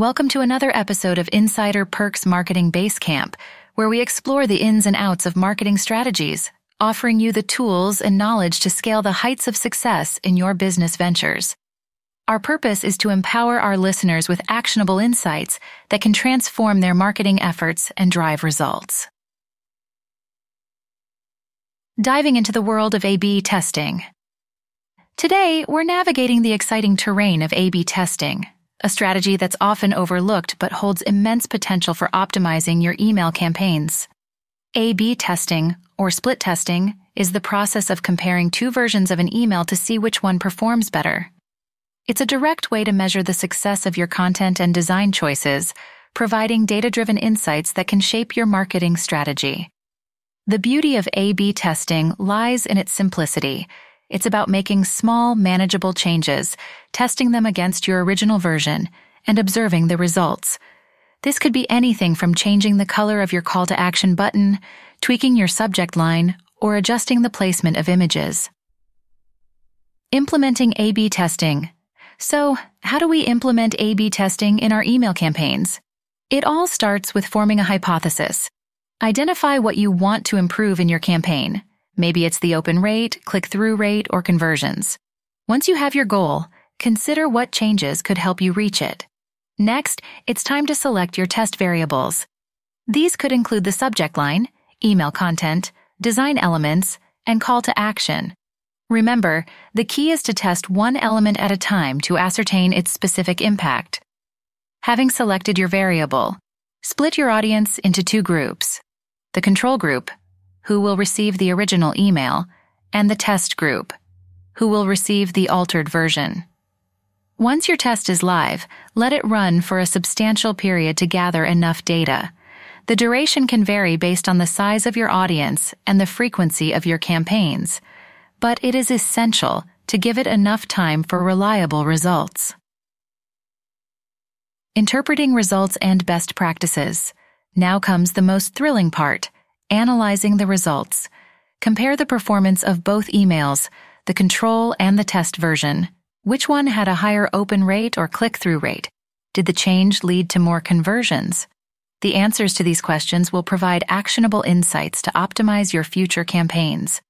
Welcome to another episode of Insider Perks Marketing Basecamp, where we explore the ins and outs of marketing strategies, offering you the tools and knowledge to scale the heights of success in your business ventures. Our purpose is to empower our listeners with actionable insights that can transform their marketing efforts and drive results. Diving into the world of A B testing. Today, we're navigating the exciting terrain of A B testing, a strategy that's often overlooked but holds immense potential for optimizing your email campaigns. A B testing, or split testing, is the process of comparing two versions of an email to see which one performs better. It's a direct way to measure the success of your content and design choices, providing data driven insights that can shape your marketing strategy. The beauty of A B testing lies in its simplicity it's about making small, manageable changes, testing them against your original version, and observing the results. This could be anything from changing the color of your call to action button, tweaking your subject line, or adjusting the placement of images. Implementing A B testing. So, how do we implement A B testing in our email campaigns? It all starts with forming a hypothesis. Identify what you want to improve in your campaign. Maybe it's the open rate, click through rate, or conversions. Once you have your goal, consider what changes could help you reach it. Next, it's time to select your test variables. These could include the subject line, email content, design elements, and call to action. Remember, the key is to test one element at a time to ascertain its specific impact. Having selected your variable, split your audience into two groups. The control group who will receive the original email, and the test group, who will receive the altered version. Once your test is live, let it run for a substantial period to gather enough data. The duration can vary based on the size of your audience and the frequency of your campaigns, but it is essential to give it enough time for reliable results. Interpreting results and best practices. Now comes the most thrilling part analyzing the results. Compare the performance of both emails, the control and the test version. Which one had a higher open rate or click through rate? Did the change lead to more conversions? The answers to these questions will provide actionable insights to optimize your future campaigns.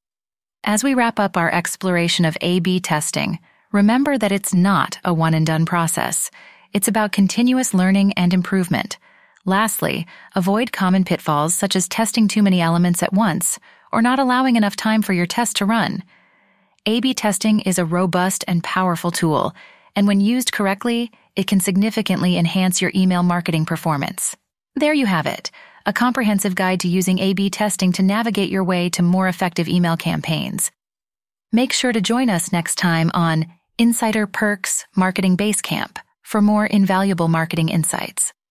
As we wrap up our exploration of A B testing, remember that it's not a one and done process. It's about continuous learning and improvement. Lastly, avoid common pitfalls such as testing too many elements at once or not allowing enough time for your test to run. A B testing is a robust and powerful tool, and when used correctly, it can significantly enhance your email marketing performance. There you have it a comprehensive guide to using A B testing to navigate your way to more effective email campaigns. Make sure to join us next time on Insider Perks Marketing Basecamp for more invaluable marketing insights.